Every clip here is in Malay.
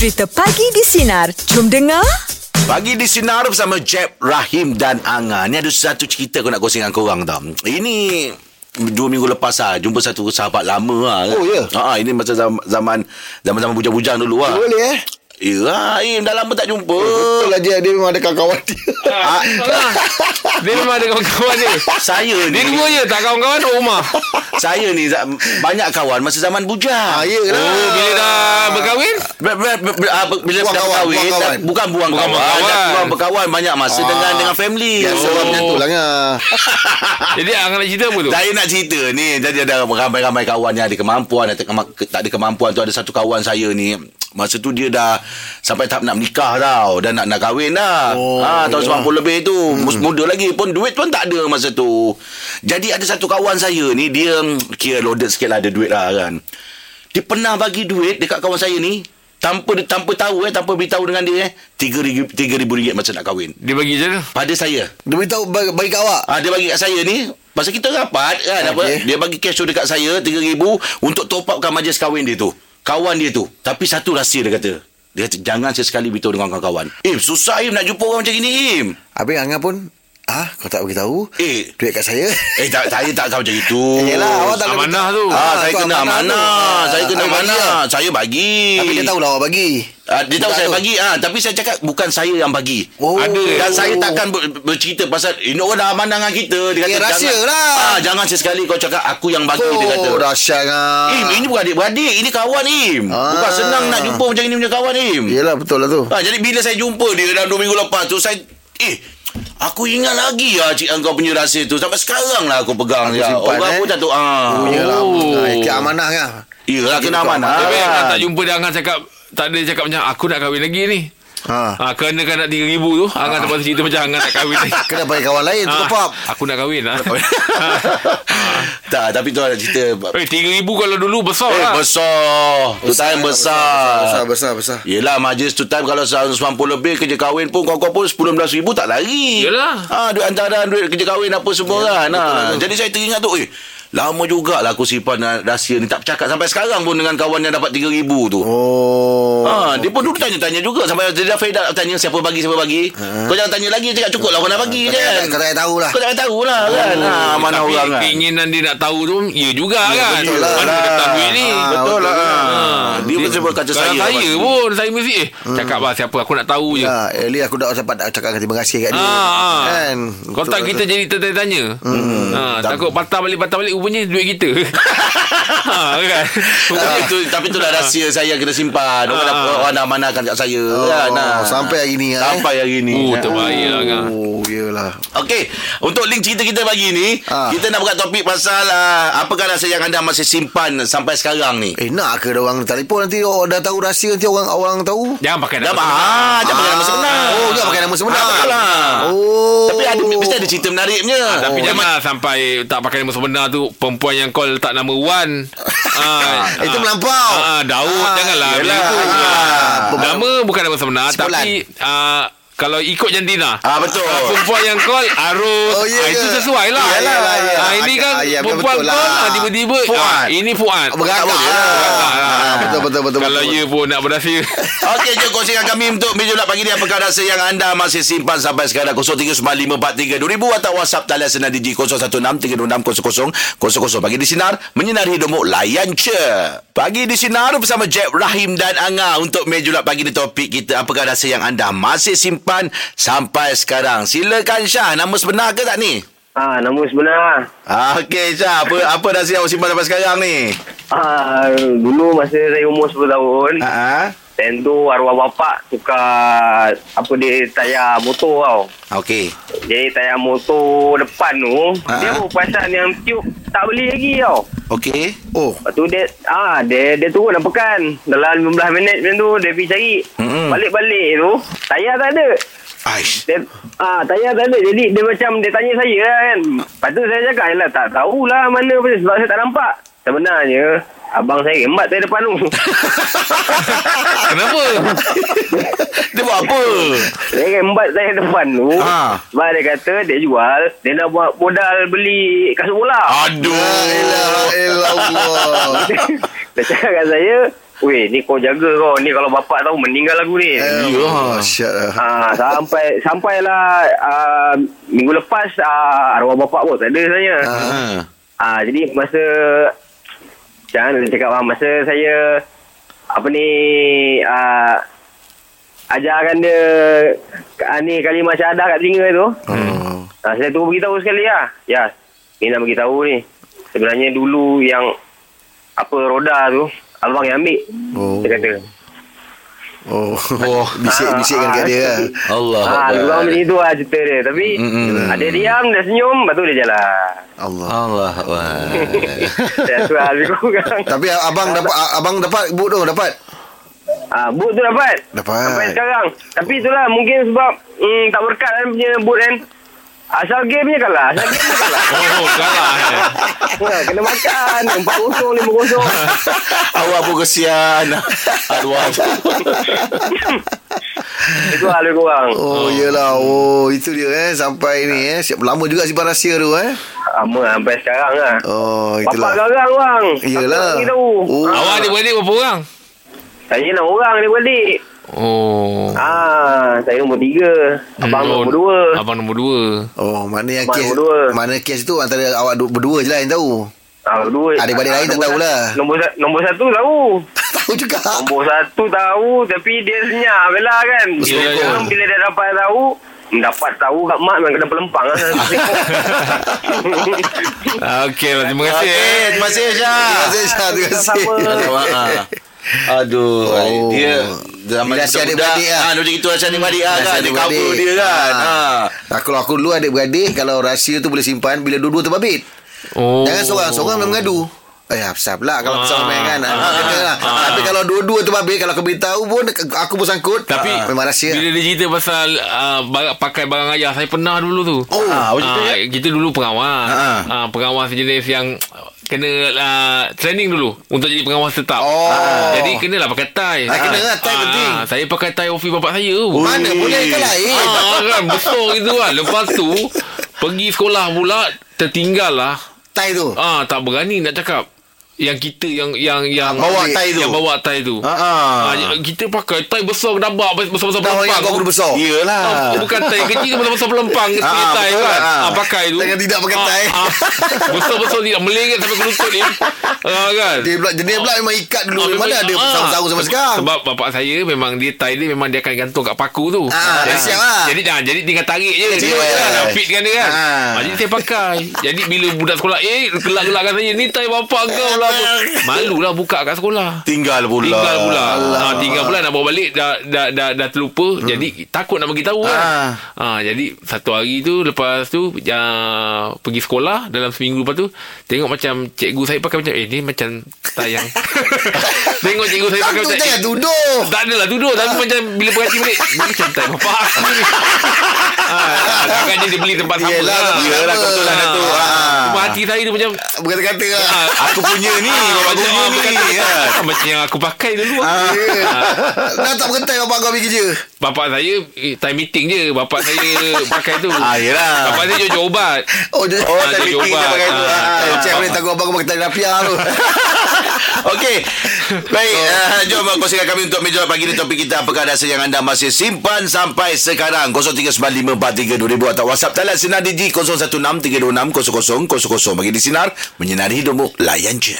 Cerita Pagi di Sinar. Jom dengar. Pagi di Sinar bersama Jeb, Rahim dan Anga. Ni ada satu cerita aku nak kongsi dengan korang tau. Ini dua minggu lepas lah. Jumpa satu sahabat lama lah. Oh, ya? Ha, ini masa zaman zaman zaman bujang-bujang dulu lah. Boleh eh Ya, Im, dah lama tak jumpa. Betul lah dia Dia memang ada kawan-kawan dia Ah, Dia memang ada kawan-kawan dia. saya Dia ni, dua je tak kawan-kawan rumah. saya ni banyak kawan masa zaman bujang. Ah, ya lah Oh, bila dah berkahwin? Ber- ber- ber- ber- ah, Bila Buang dah kawan, berkahwin buang dah- kawan. Bukan buang Bukan kawan buang kawan. Dah Buang berkawan Banyak masa dengan dengan family Biasa Oh. orang macam tu lah ngah. Jadi Angah nak cerita apa tu? Saya nak cerita ni Jadi ada ramai-ramai kawan yang ada kemampuan ke- Tak ada kemampuan tu Ada satu kawan saya ni Masa tu dia dah Sampai tahap nak menikah tau. Dan nak nak kahwin dah. Oh, ha, Tahun ya. 90 lebih tu. Hmm. Muda lagi pun Duit pun tak ada masa tu. Jadi ada satu kawan saya ni Dia kira loaded sikit lah Ada duit lah kan. Dia pernah bagi duit Dekat kawan saya ni tanpa tanpa tahu eh tanpa beritahu dengan dia eh 3000 3000 ringgit masa nak kahwin. Dia bagi je pada saya. Dia beritahu bagi, bagi kat awak? Ah dia bagi kat saya ni Pasal kita rapat kan apa Okey. Dia bagi cash tu dekat saya 3000 Untuk top upkan majlis kahwin dia tu Kawan dia tu. Tapi satu rahsia dia kata. Dia kata jangan sesekali beritahu dengan kawan-kawan. Im susah Im nak jumpa orang macam gini Im. Habis Angah pun Ah, kau tak beritahu Eh. Duit kat saya Eh tak, saya tak tahu macam itu Yelah awak tak Amanah tu. Ah, Ah, saya kena amanah tu. mana Ah, Saya kena bagi mana lah. Saya bagi Tapi dia tahu lah awak bagi Ah, dia tahu tak saya bagi ah tapi saya cakap bukan saya yang bagi. Oh. Ada. Dan saya takkan ber, bercerita pasal ini orang dah amanah dengan kita. Dia kata Ya, rahsia jangan, lah. Ah, jangan sesekali kau cakap aku yang bagi dia kata. Oh dahsyat ngah Im, ini bukan adik-beradik. Ini kawan, Im. Ah. Bukan senang nak jumpa macam ini punya kawan, Im. Yelah betul lah tu Ha, jadi bila saya jumpa dia dalam 2 minggu lepas tu, saya... Eh, aku ingat lagi lah cik kau punya rahsia tu. Sampai sekarang lah aku pegang. Aku Ya. simpan, Orang eh. pun tak tahu. Ah. Oh, Yelah Oh. Kira amanah ngah Yelah, kena amanah. Tapi Angah kan. tak jumpa dia Angah cakap tak ada cakap macam aku nak kahwin lagi ni. Ha. Ha, kerana kan nak 3000 tu Angah tak pasal cerita macam Angah nak kahwin ni. Kena bagi kawan lain tu Ah, top up Aku nak kahwin ha. tak, tapi tu ada cerita. Eh 3000 kalau dulu besar Eh, lah. besar. Tu time besar. Besar besar besar Yelah majlis tu time Kalau 190 lebih Kerja kahwin pun Kau-kau pun 10-11 ribu Tak lari Yelah. ha, Duit hantaran Duit kerja kahwin Apa semua kan ha. Jadi saya teringat tu Eh Lama jugalah aku simpan ah, rahsia ni. Tak bercakap sampai sekarang pun Dengan kawan yang dapat 3 ribu tu. Oh. Ha, dia pun dulu tanya-tanya juga Sampai dia dah fed up Tanya siapa bagi Siapa bagi. Kau jangan tanya lagi Cakap cukup lah Kau nak bagi Kau je tak- kan. kau tak tahu lah. Kau tak tahu lah kan. Ha, Mana Tapi orang kan. keinginan dia nak tahu tu Ya juga kan. betul lah. Mana datang duit ni. Ah, Betul lah. betul ha. Dia pun sebut kata Kalau saya saya pun Saya mesti eh Cakap lah siapa Aku nak tahu je. Ya, at least aku dah sempat nak cakap terima kasih kat dia. Ah. Kan. Kau tak kita jadi tertanya-tanya. Hmm. ha, Takut patah balik Patah balik Rupanya duit kita ha, kan tapi tu tapi tu lah rahsia saya kena simpan. Orang dah Ah. orang dah amanahkan kat saya Oh, kan. ha. sampai hari ni kan. Sampai hari ni. Oh terbaik lah kan Oh, iyalah. Okey, untuk link cerita kita pagi ni, Ah. kita nak buka topik pasal uh, apakah rahsia yang anda masih simpan sampai sekarang ni? Eh, nak ke orang telefon nanti oh, dah tahu rahsia nanti orang orang tahu? Jangan pakai nama ah, jangan pakai nama sebenar. Oh, jangan pakai nama sebenar. Ah, lah. Oh. Tapi ada mesti ada cerita menariknya. Ah, Tapi jangan sampai tak pakai nama sebenar tu Perempuan yang call letak nama Wan ah, Itu ah, melampau. ah, Daud Ah, Janganlah yelah. Ah. ah, Nama bukan nama sebenar Sebulan. Tapi ah, kalau ikut jantina Ah, betul. ah, Perempuan yang call Arus Oh, ya ah, Itu ke? sesuai lah Yelah, yelah. ah, Ini kan Ah, ya, Perempuan betul lah. call ah, Tiba-tiba Fuad. ah, Ini Fuad Beragak boleh lah. lah. Ah, Betul, betul, betul. Kalau betul. ya pun nak berhasil Okey, jom kongsikan kami untuk meja pula pagi ni apakah rahsia yang anda masih simpan sampai sekarang 0395432000 atau WhatsApp talian senang digi 0163260000 pagi di sinar menyinari hidupmu layan je. Pagi di sinar bersama Jeb Rahim dan Anga untuk meja pagi ni topik kita apakah rahsia yang anda masih simpan sampai sekarang. Silakan Syah, nama sebenar ke tak ni? Ah, nama sebenar. Ah, Okey Syah, apa apa rahsia awak simpan sampai sekarang ni? Ah, dulu masa saya umur 10 tahun, Ha time tu arwah bapak tukar apa dia tayar motor tau. Okey. Jadi tayar motor depan tu, Ah. dia pun perasan yang tiup tak beli lagi tau. Okey. Oh, Lepas tu dia ah dia dia turun dan pekan. Dalam 15 minit macam tu dia pergi cari. Mm-mm. Balik-balik tu tayar tak ada. Aish. Dia, ah, tayar tak ada. Jadi dia macam dia tanya saya lah kan. Lepas tu saya cakap, "Yalah tak tahulah mana pun sebab saya tak nampak." Sebenarnya abang saya rembat saya depan tu. Kenapa Dia buat apa? dia rembat saya depan tu. Ah. Sebab dia kata dia jual, dia nak buat modal beli kasut bola. Aduh. Illallah. dia cakap kat saya, Weh ni kau jaga kau Ni kalau bapak tahu meninggal aku ni Ya. Syat lah. Ah, sampai sampailah uh, minggu lepas uh, arwah bapak pun tak ada saya. Ah. Ha. Ah, jadi masa jangan nak cakap ah, masa saya apa ni uh, ajarkan dia uh, ni kalimah syahadah kat telinga tu. Oh. Ah, saya tu beritahu sekali lah. Ya, ni nak beritahu ni. Sebenarnya dulu yang apa roda tu abang yang ambil. Oh. Dia kata. Oh. Oh. Bisik-bisikkan kat dia lah. Allah. Ah, Akbar. kurang macam itu lah cerita dia. Tapi Mm-mm. ada diam, dia senyum, lepas tu dia jalan. Allah. Allah. Lebih kurang. Tapi abang dapat abang dapat boot tu dapat. Ah, boot tu dapat. Dapat. Sampai sekarang. Tapi itulah mungkin sebab mm, tak berkat kan punya boot kan. Asal game je kalah. Asal game je kalah. Oh, kalah. eh. Ha, kena makan. 4-0, 5-0. Awak pun kesian. Arwah tu. Itu lah lebih kurang. Oh, yelah. Oh, itu dia eh sampai ni eh. Siap lama juga simpan rahsia tu eh. Lama sampai sekarang lah. Oh, Bapak itulah. garang bang. Yelah. Aku tak tahu. Oh. Awak adik-beradik berapa orang? Saya enam orang ni beradik. Oh. Ah, saya nombor tiga. Abang Hmm, nombor oh, dua. Abang nombor dua. Oh, mana yang Abang kes nombor dua. mana kes tu antara awak du- berdua je lah yang tahu. Ah, dua. Adik-beradik lain tak tahulah. sa- Nombor, nombor satu tahu. tahu juga. Nombor satu tahu tapi dia senyap Bella kan. Ya, Dia ya. sekarang bila dia dapat tahu, dapat tahu kat mak memang kena pelempang lah. Ah, Okey, lah, terima kasih. Okey, eh. terima kasih Syah. Terima kasih Syah, terima kasih. Aduh, Oh. dia zaman Rahsia kita budak, adik-beradik lah. Ah, macam itu rahsia adik-beradik ah, Rahsia kan. Dia cover dia kan. Ha. Ha. Nah, kalau aku dulu adik-beradik Kalau rahsia tu boleh simpan Bila dua-dua terbabit Oh. Jangan seorang-seorang memang mengadu Eh, besar pula kalau Ah. main kan. Ah, Ah. kena lah. Ah. Tapi kalau dua-dua tu babit, kalau aku beritahu pun, aku pun sangkut. Tapi ah, memang rahsia. Bila dia cerita pasal uh, barang, pakai barang ayah Saya pernah dulu tu Oh, Ah, Ah? Kita dulu pengawas Ha. uh, Pengawas jenis yang Kena uh, training dulu Untuk jadi pengawas tetap Oh. Ah, Jadi kenalah pakai tie Ah, kena lah, tie Ah, penting. Saya pakai tie office bapak saya tu Mana boleh kan lain. ah, kan Besar gitu kan Lepas tu Pergi sekolah pula Tertinggal lah Tai tu. Ah, tak berani nak cakap yang kita yang yang yang Bawa tie tu. yang bawa tie tu. Ha, ah. Ah, kita pakai tie besar dabak besar-besar Dah kau guru besar. Iyalah. Ah, bukan tie kecil besar-besar pelempang punya Ah, tie betul, kan. ah. Ah, pakai tu. Jangan tidak pakai Ah, tie. ah. Besar-besar tidak melengket sampai ke lutut ni. Ah, kan. Dia pula, jenis pula memang ikat dulu. Ah, Mana ada ah. sarung-sarung sampai sekarang. Sebab bapak saya memang dia tie dia memang dia akan gantung kat paku tu. Dah siap lah. Jadi ah, jadi tinggal tarik je. Dia fit kan dia kan. Ah, jadi saya pakai. Jadi bila budak sekolah eh gelak-gelakkan saya ni tie bapak kau lah. Malu lah buka kat sekolah. Tinggal pula. Tinggal pula. Allah. Ha, tinggal pula nak bawa balik dah dah dah, dah terlupa. Hmm. Jadi takut nak bagi tahu kan. Ah. Ha, jadi satu hari tu lepas tu ya, pergi sekolah dalam seminggu lepas tu tengok macam cikgu saya pakai macam eh ni macam tayang. tengok cikgu saya pakai Tak macam jangan eh, tuduh. tak adalah duduk Tapi macam Bila berhenti balik Ni macam tak bapak aku ni ha, Agaknya dia beli tempat sama Yelah, lah. Yelah, kebetulan Ha, tu. ha. Ha. Cuma hati saya tu macam Berkata-kata lah. ha, Aku punya ni. Punya ah, ni. berkata, kan. ah, Macam yang aku pakai dulu Ah. Dah tak berketai bapak kau pergi kerja. Bapak saya eh, Time meeting je Bapak saya pakai tu Ah, yelah. Bapak saya jual obat Oh, dia, Oh, dia meeting ubat. dia pakai tu. Ah, Ah. Eh, Cik boleh takut abang kau pakai tali rapiah tu. Okey. Baik, uh, jom kongsikan kami untuk meja pagi ni topik kita apakah rasa yang anda masih simpan sampai sekarang 0395432000 atau WhatsApp talian sinar Digi 0163260000 bagi di sinar menyinari hidupmu layan je.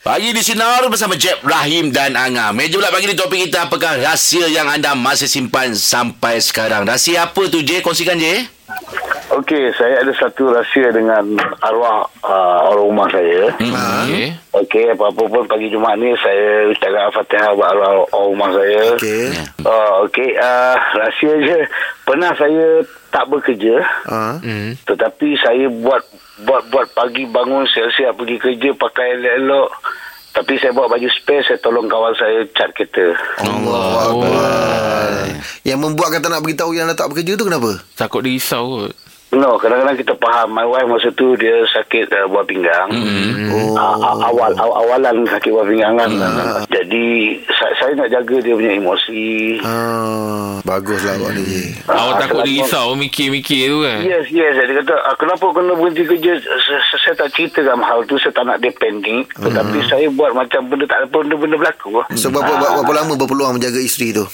Pagi di Sinar bersama Jeb, Rahim dan Anga. Meja pula pagi ni topik kita apakah rahsia yang anda masih simpan sampai sekarang. Rahsia apa tu J? Kongsikan J. Okey, saya ada satu rahsia dengan arwah uh, orang rumah saya. Hmm. Okey Okey, apa-apa pun pagi Jumaat ni saya ucapkan Al-Fatihah buat arwah orang rumah saya. Okey. Uh, Okey, uh, rahsia je. Pernah saya tak bekerja, hmm. tetapi saya buat buat buat pagi bangun siap-siap pergi kerja pakai elok-elok. Tapi saya bawa baju spare, saya tolong kawan saya cat kereta. Allah Akbar. Yang membuatkan tak nak beritahu yang dah tak bekerja tu kenapa? Takut dia risau kot No, kadang-kadang kita faham. My wife masa tu dia sakit uh, buah pinggang. Mm-hmm. Oh. Uh, awal aw, awalan sakit buah pinggang kan. Mm. Jadi saya, saya nak jaga dia punya emosi. Ah, baguslah awak ni. Awak Ah, takut dia risau Mikir-mikir tu kan Yes, yes. Dia kata, ah, kenapa kena berhenti kerja? Saya, saya tak ceritakan hal tu. Saya tak nak dia panik. Tetapi saya buat macam benda tak ada benda-benda berlaku. So berapa, berapa, berapa lama berpeluang menjaga isteri tu?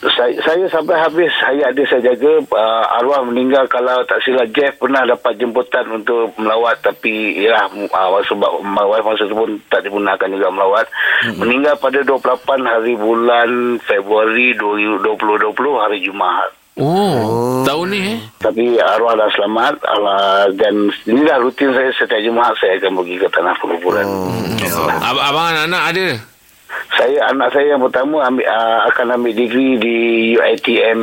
Saya, saya sampai habis. Hayat dia saya jaga uh, arwah meninggal. Kalau tak silap Jeff pernah dapat jemputan untuk melawat. Tapi ya uh, sebab my wife masa tu pun tak digunakan juga melawat. Hmm. meninggal pada 28 hari bulan Februari 2020 hari Jumaat. Oh, Tahun ni eh? Tapi arwah dah selamat. Uh, dan inilah rutin saya setiap Jumaat saya akan pergi ke tanah penguburan oh. Ab- Abang anak-anak ada Saya anak saya yang pertama ambil uh, akan ambil degree di UiTM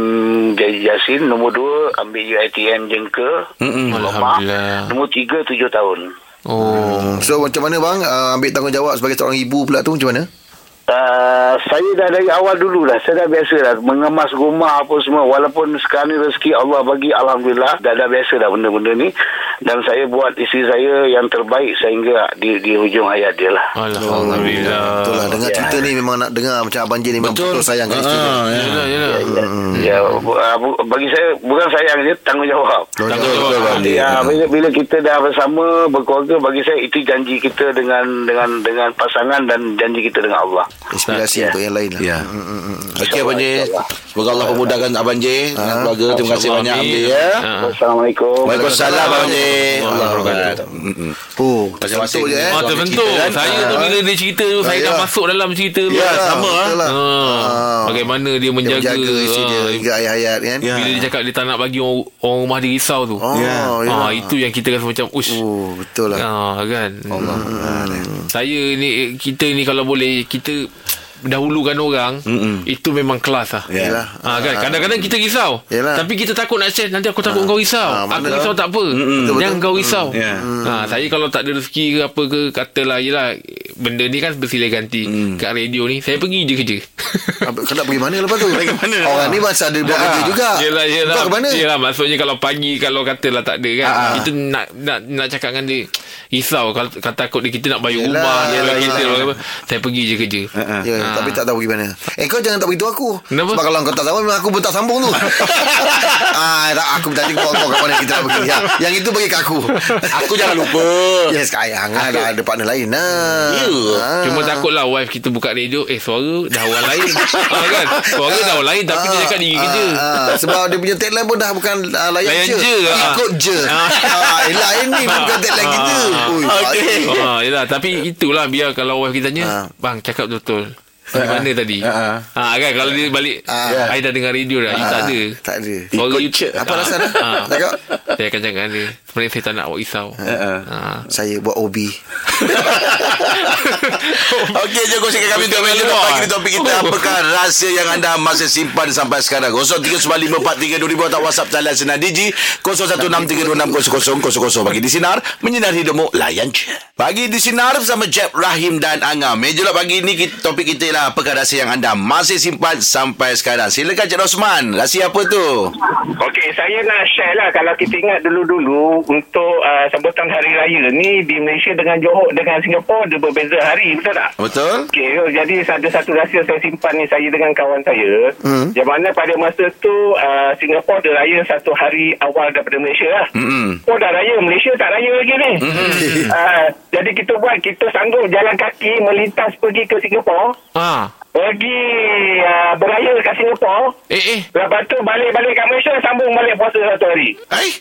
Jasin, nombor dua ambil UiTM Mm-mm. Lomah, Alhamdulillah. nombor tiga tujuh tahun. Oh So macam mana bang uh, ambil tanggungjawab sebagai seorang ibu pula tu macam mana? Uh, saya dah dari awal dulu dah Saya dah biasa dah Mengemas rumah apa semua Walaupun sekarang ni rezeki Allah bagi Alhamdulillah Dah dah biasa dah benda-benda ni Dan saya buat isteri saya yang terbaik Sehingga di, di hujung hayat dia lah Alhamdulillah Betul lah dengar cerita ni memang nak dengar macam abang Jin ni memang betul, sayang kat isteri. dia. Ah, ya. Yelah yelah Ya, bu- uh, bu- bagi saya bukan sayang dia tanggungjawab. Tanggungjawab. Betul. Ya, bila, bila kita dah bersama berkeluarga bagi saya itu janji kita dengan dengan dengan pasangan dan janji kita dengan Allah. Inspirasi Ya. untuk yang lain lah. Ya. Okey Abang J. Semoga Allah pemudahkan Abang J dengan keluarga. Terima kasih banyak Abang J ya. Ah. Wassalamualaikum. Waalaikumsalam Abang J. Allah wabarakatuh. Mm-mm. Oh, Masing-masing. tersentuh je eh. Oh kita kan? Saya tu Ah. bila dia cerita tu Saya Ya. dah masuk dalam cerita tu Ya, lah, sama, lah. Ah. Ah. Bagaimana dia Dia menjaga, menjaga isteri dia ah, hingga akhir hayat kan. Ya. Bila dia cakap dia tak nak bagi orang, rumah dia risau tu Oh, Ya. ya. Ah, itu yang kita rasa macam ush. Oh, betul lah. Ah, kan. Allah. Saya ni kita ni kalau boleh kita dahulukan orang Mm-mm. itu memang kelas lah. Ya. Yelah. Ha, kan kadang-kadang kita risau Yelah. Tapi kita takut nak share Nanti aku takut kau risau Ah, Aku risau tak apa Betul, Jangan betul. kau risau Ya. ha, Saya kalau tak ada rezeki ke apa ke Katalah yelah Benda ni kan bersilih ganti Kat radio ni Saya pergi je kerja Apa- Kau nak pergi mana lepas tu? Pergi mana? Orang ni masa ada buat kerja juga. Yelah yelah Kau ke mana? Yelah maksudnya kalau pagi Kalau katalah tak ada kan Ah. Kita nak nak nak cakap dengan dia Risau Kalau, kalau takut dia Kita nak bayar Yelah, rumah Yelah, yelah, kita, yelah. apa. Saya pergi je kerja Ah, Ya, Ah. tapi tak tahu pergi mana. Eh kau jangan tak beritahu aku. Kenapa? Sebab kalau kau tak tahu memang aku pun tak sambung tu. ah, tak, aku tadi kau kau kat mana kita nak pergi. Ya, yang itu bagi kat aku. Aku jangan lupa. Yes, sayang ada ada partner lain. Nah. Ya. Ah. Cuma takutlah wife kita buka radio Eh suara dah orang lain ha, kan? Suara dah orang lain Tapi dia cakap diri kerja Ah, ah, sebab dia punya tagline pun dah bukan uh, layan, Layan je, je, ah. ikut je. ah, eh, lain ni bukan tagline kita. Ui, Okey. baik. Oh, yelah Tapi itulah Biar kalau wife kita tanya Ah. Bang cakap betul Di mana tadi ha, kan Kalau dia balik Ah. I dah dengar radio dah You tak ada Tak ada. Ikut you je. Apa alasan dia? Ah. Cakap? Saya akan dengan dia Sebenarnya saya tak nak awak risau ha. Saya buat OB. Okey, jom kongsikan kami untuk meja pagi ni topik kita apakah rahsia yang anda masih simpan sampai sekarang. 0395432000 atau WhatsApp talian Sinar Digi 0163260000 bagi di Sinar menyinar hidupmu layan je. Pagi di Sinar bersama Jeb Rahim dan Angah. Meja lah pagi ni kita, topik kita ialah apakah rahsia yang anda masih simpan sampai sekarang. Silakan Cik Rosman. Rahsia apa tu? Okey, saya nak share lah kalau kita ingat dulu-dulu untuk uh, sambutan Hari Raya ni di Malaysia dengan Johor dengan Singapura dia berbeza hari, betul tak? Betul? Okey, so, jadi ada satu rahsia saya simpan ni saya dengan kawan saya. Hmm. Yang mana pada masa tu uh, Singapura dia raya satu hari awal daripada Malaysia lah. Hmm. Oh dah raya, Malaysia tak raya lagi ni. uh, jadi kita buat, kita sanggup jalan kaki melintas pergi ke Singapura. ha. ah Pergi uh, beraya kat Singapura. Eh eh Lepas tu balik-balik kat Malaysia sambung balik puasa satu hari. Hai.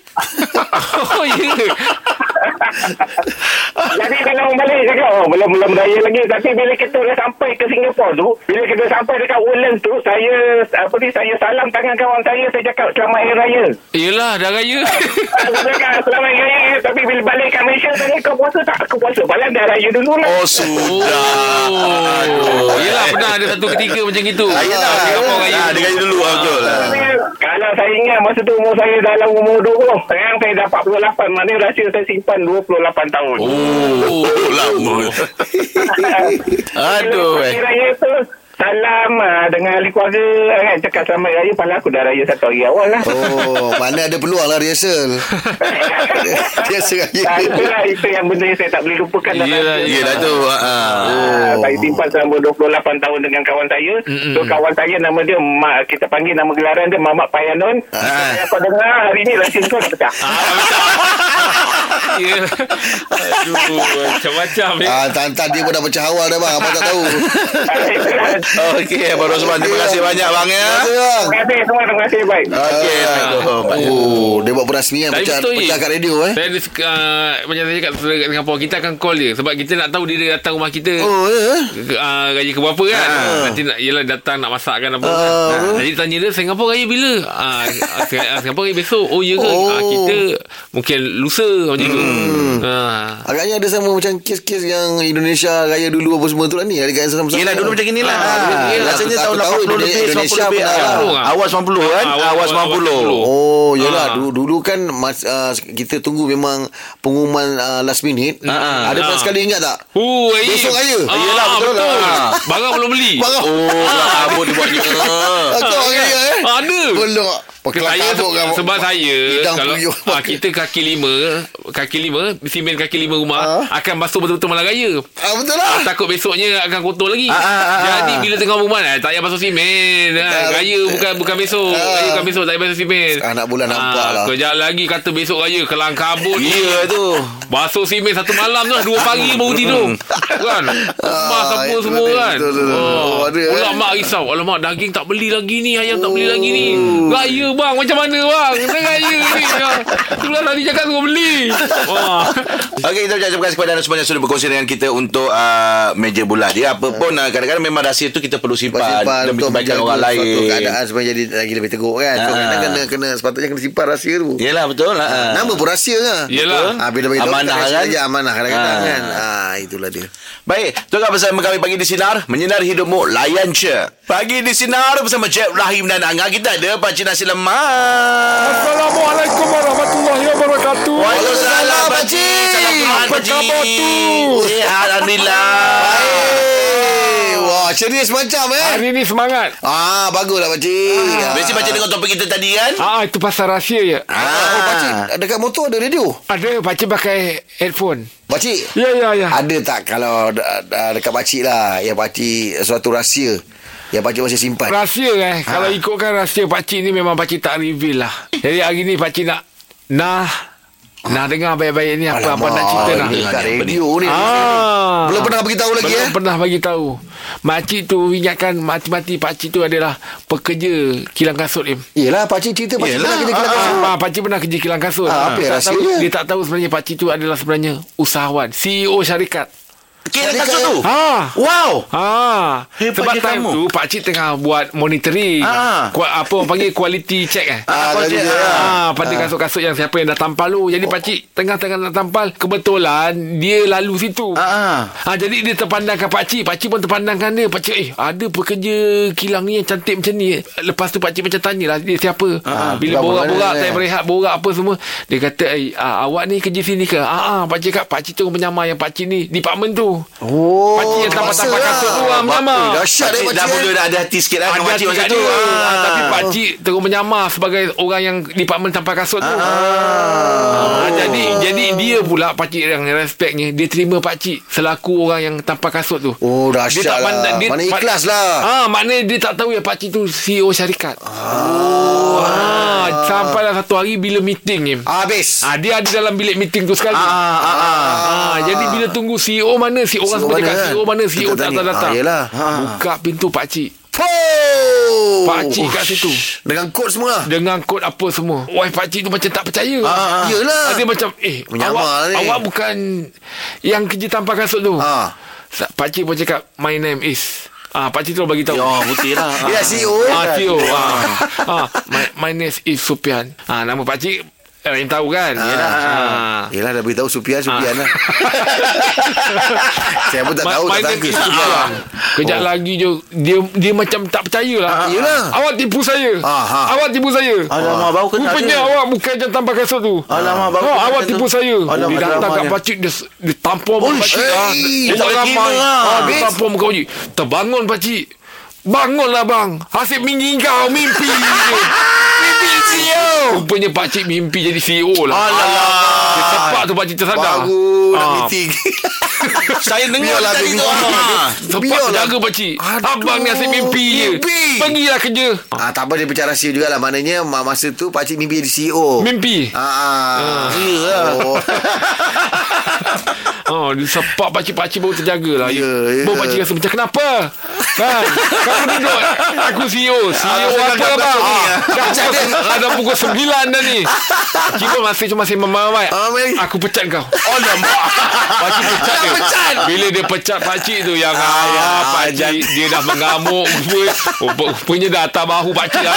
Oh ya Jadi kalau orang balik cakap oh belum belum raya lagi tapi bila kita dah sampai ke Singapura tu, bila kita sampai dekat Woodlands tu, saya apa ni saya salam tangan kawan saya saya cakap selamat hari raya. Yelah dah raya Saya cakap selamat hari raya tapi bila balik kat Malaysia tanya kau puasa tak? Aku puasa. Padahal dah raya dulu lah. Oh, sudah. Oh Yelah pernah ada satu ketika macam itu Ah, yelah. Singapura raya Ah, dia raya dulu. Ah, betul lah. Kalau saya ingat masa tu umur saya dalam umur 20 Sekarang saya dah 48 Maknanya rahsia saya simpan 28 tahun Oh Oh, lama. Aduh, Hari eh. raya tu salam ah, dengan ahli keluarga kan. Cakap selamat raya. Padahal aku dah raya satu hari awal lah. Oh, mana ada peluang lah rehearsal. rehearsal Ah, raya. itulah itu yang benda yang saya tak boleh lupakan dalam Yelah. Yelah tu. ha. Ah, Saya simpan selama 28 tahun dengan kawan saya. So kawan saya nama dia Mak, kita panggil nama gelaran dia Mamat Payanon. Ah. Yang kau dengar hari ni rahsia kau dah pecah. Ya. Aduh, macam-macam. Ah, tantan dia pun dah pecah awal dah bang. Abang tak tahu. Okey, Abang Rosman. Terima kasih banyak bang ya. Terima kasih bang. Terima kasih semua. Terima kasih. Baik. Okey, Assalamualaikum. Oh, dia buat perasmian pecah, pecah kat radio eh. Saya ada, uh, macam saya kat Singapura kita akan call dia sebab kita nak tahu dia, datang rumah kita. Oh, ya. ke, uh, raya ke berapa kan Ah. Nanti nak Yelah datang nak masakkan apa Ah. kan Jadi tanya dia Singapura raya bila ah, uh, Singapura raya besok Oh ya ke Oh. ah, Kita Mungkin lusa Macam tu Hmm. ah. Agaknya ada sama macam kes-kes yang Indonesia raya dulu apa semua tu lah ni. Ada kat sama-sama. Yelah dulu macam inilah. Ah, Ah, Rasanya aku tahun tahu 80 lebih, Indonesia 90 lebih. pernah ah. lah. Awal 90 kan? Ah, awal- Awal awal 90. 90. Oh, yelah Ah. dulu, kan mas, uh, kita tunggu memang pengumuman uh, last minute. Ah, Ada pernah ah. sekali ingat tak? Oh, raya. Besok raya. ah, Yelah, betul betul, lah. Barang belum beli Barang. Oh, lah. Kau hari raya eh? Ada Belum. Ke Pekelang saya kan. sebab saya kalau puyuh. ah, kita kaki lima kaki lima simen kaki lima rumah akan basuh betul-betul malam raya Ah, betul Ah, lah. takut besoknya akan kotor lagi. Ah, ah, ah, Jadi bila tengah rumah eh, tak payah basuh simen. Ah, Tak. raya bukan bukan besok. Ah. Raya bukan besok tak payah basuh simen. Anak bulan nampak lah. Kejap lagi kata besok raya kelang kabut. Ya tu. Basuh simen satu malam tu dua pagi baru tidur. kan? Emas Ah, apa itu semua kan. betul, betul, betul. Oh, ada, Pula eh? mak risau. Alamak daging tak beli lagi ni, ayam tak beli lagi ni. Raya bang macam mana bang? Dah raya ni. Itulah tadi cakap suruh beli. Wah. Okey, kita ucapkan terima kasih kepada anda semua yang sudah berkongsi dengan kita untuk uh, meja bulat. Ya, apa pun uh, kadang-kadang memang rahsia tu kita perlu simpan, simpan demi untuk kebaikan menjaga orang lain. keadaan supaya jadi lagi lebih teruk kan. So, Ah. kena, kena, kena, sepatutnya kena simpan rahsia tu. Yelah betul lah. Uh. Nama pun rahsia kan. Yelah. Ah, bila bagi tahu Amanah kita kan? je amanah kadang-kadang Ah. kan. Ah, itulah dia. Baik, tukar bersama kami pagi di Sinar Menyinar hidupmu, layan je Pagi di Sinar bersama Jeb Rahim dan Angga Kita ada Pakcik Nasi Lemak Assalamualaikum warahmatullahi wabarakatuh. Waalaikumsalam Tuhan Apa khabar tu? Sihat Alhamdulillah wah, ceria semacam eh. Hari ni semangat. Ah, baguslah pakcik. Ah. Mesti Pakcik dengar topik kita tadi kan Ah, itu pasal rahsia ya. Oh, pakcik, dekat motor ada radio. Ada pakcik pakai headphone. Pakcik, Ya, ya, ya. ada tak kalau dekat pakcik lah yang pakcik suatu rahsia yang pakcik masih simpan? Rahsia eh. Kalau ikutkan rahsia pakcik ni memang pakcik tak reveal lah. Jadi hari ni pakcik nak nah nah dengar baik-baik ni apa apa nak cerita nak. Dekat radio ni. Ah. Belum pernah beritahu lagi Belum eh. pernah bagi tahu. Makcik tu ingatkan mati-mati pakcik tu adalah pekerja kilang kasut im. Yelah, pakcik cerita pakcik Yelah, pernah kerja kelas. Ah, ah, pakcik pernah kerja kilang kasut. Ah, apa Tak rahsia tahu, dia? dia tak tahu sebenarnya pakcik tu adalah sebenarnya usahawan, CEO syarikat. Kira Jadi kasut tu Ha. Wow Ha. Hebat Sebab time kamu. tu pakcik tengah buat monitoring. Ah. Ku, apa orang panggil quality check eh. Ah, Apa tadi je? dia. Ah, pada kasut-kasut yang siapa yang dah tampal tu. Jadi pakcik tengah-tengah nak tampal, kebetulan dia lalu situ. Ah, Ha, jadi dia terpandangkan pakcik Pakcik pun terpandangkan dia Pakcik eh ada pekerja kilang ni yang cantik macam ni Lepas tu pakcik macam tanyalah Dia siapa ha, Bila borak-borak mana, Time eh? rehat borak apa semua Dia kata eh, ah, Awak ni kerja sini ke Ah, ah Pakcik kat Pakcik terus menyamar Yang pakcik ni Department tu Oh, Pakcik yang tampal-tampal terpaksa kasut tu lah. ah, Menyamar Dahsyat eh Pakcik dah mula dah ada hati sikit lah ada pakcik masa tu dia. Ah. Ah, Tapi pakcik terus menyamar Sebagai orang yang Department tampal kasut tu Ah, jadi jadi dia pula pakcik yang respectnya dia terima pakcik selaku orang yang tampal kasut tu. Oh, Dia dahsyat lah. dia- Mana ikhlas lah. Ah, maknanya dia tak tahu ya pakcik tu CEO syarikat. Oh. Ah, sampailah satu hari bila meeting ni. Habis. Ah, dia ada dalam bilik meeting tu sekali. Ah, ah, ah. Ah, jadi bila tunggu CEO mana CEO orang CEO mana cakap kan? CEO mana CEO Kita tak tanya. datang. Ah, yelah. Buka pintu pakcik. Oh. Pakcik kat situ. Dengan kod semua. Dengan kod apa semua. Wife pakcik tu macam tak percaya. Ah, Yelah. Ah, Dia macam Eh Menyamar awak, ni. awak bukan Yang kerja tanpa kasut tu Ah. Pakcik pun cakap My name is Ah, Pakcik tu bagi tahu. Ya putih lah Ya, CEO. Ah, CEO. Ah, ah, my, my name is Supian. Ah, nama pakcik lain tahu kan? Ah. Yelah dah beritahu Supian Supian lah Saya pun tak Ma- tahu Tak is Supian Supian. Kejap lagi je dia dia macam tak percaya lah. Ah, yelah. Awak tipu saya. Ah, ha. Awak tipu saya. Alamak bau kena Rupanya awak bukan yang tanpa kasut tu. Alamak, baru oh, kena awak tu. tipu saya. Alamak, dia datang kat pakcik dia, dia tampar muka pakcik. eh, Ah, dia dia tak ramai. lah. Ah, dia tampar muka pakcik. Terbangun pakcik. Bangunlah bang Hasib minggi kau Mimpi je Mimpi CEO Rupanya pakcik mimpi jadi CEO lah Alah. Dia sepak tu pakcik tersadar Bagus Nak Ah. meeting Saya dengar Biarlah tadi tu. Ha. Sepak Biarlah. terjaga pakcik Aduh. Abang ni asyik mimpi je Mimpi. Pergilah kerja Ah, tak apa dia pecah rahsia jugalah Maknanya ma- masa tu Pakcik mimpi jadi CEO Mimpi Ah, ah. Ya. Oh. Oh, dia sepak pakcik-pakcik baru terjaga lah. Ya, ya. Baru pakcik rasa macam kenapa? Kan? Kamu duduk. Aku CEO. CEO Ah, apa dah bang? ni, ya. Dah pukul, dah pukul 9 dah ni. Kira masih cuma masih memawai. Ah. Aku pecat kau. Oh, lambat. Pakcik pecat Dah dia. pecat. Bila dia pecat pakcik tu yang Ah, ah, pakcik dia dah mengamuk. Oh, Rupanya dah atas bahu pakcik lah.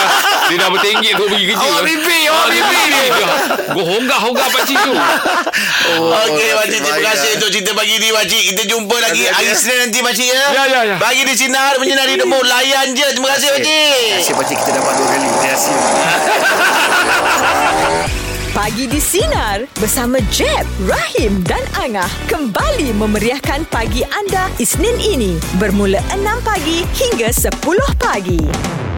Dia dah bertenggik tu pergi kerja. Awak mimpi, awak mimpi ni. Gue honggah-honggah pakcik tu. Okey, Pakcik. Terima kasih. Untuk cerita pagi ni, Pakcik. Kita jumpa lagi hari Senin nanti, Pakcik. Ya, Ya, ya, ya. Bagi di sinar, menyinari demo. Layan je. Terima kasih, Pakcik. Terima pakcik kita dapat dua kali Terima kasih Pagi di Sinar bersama Jeb, Rahim dan Angah kembali memeriahkan pagi anda Isnin ini bermula 6 pagi hingga 10 pagi.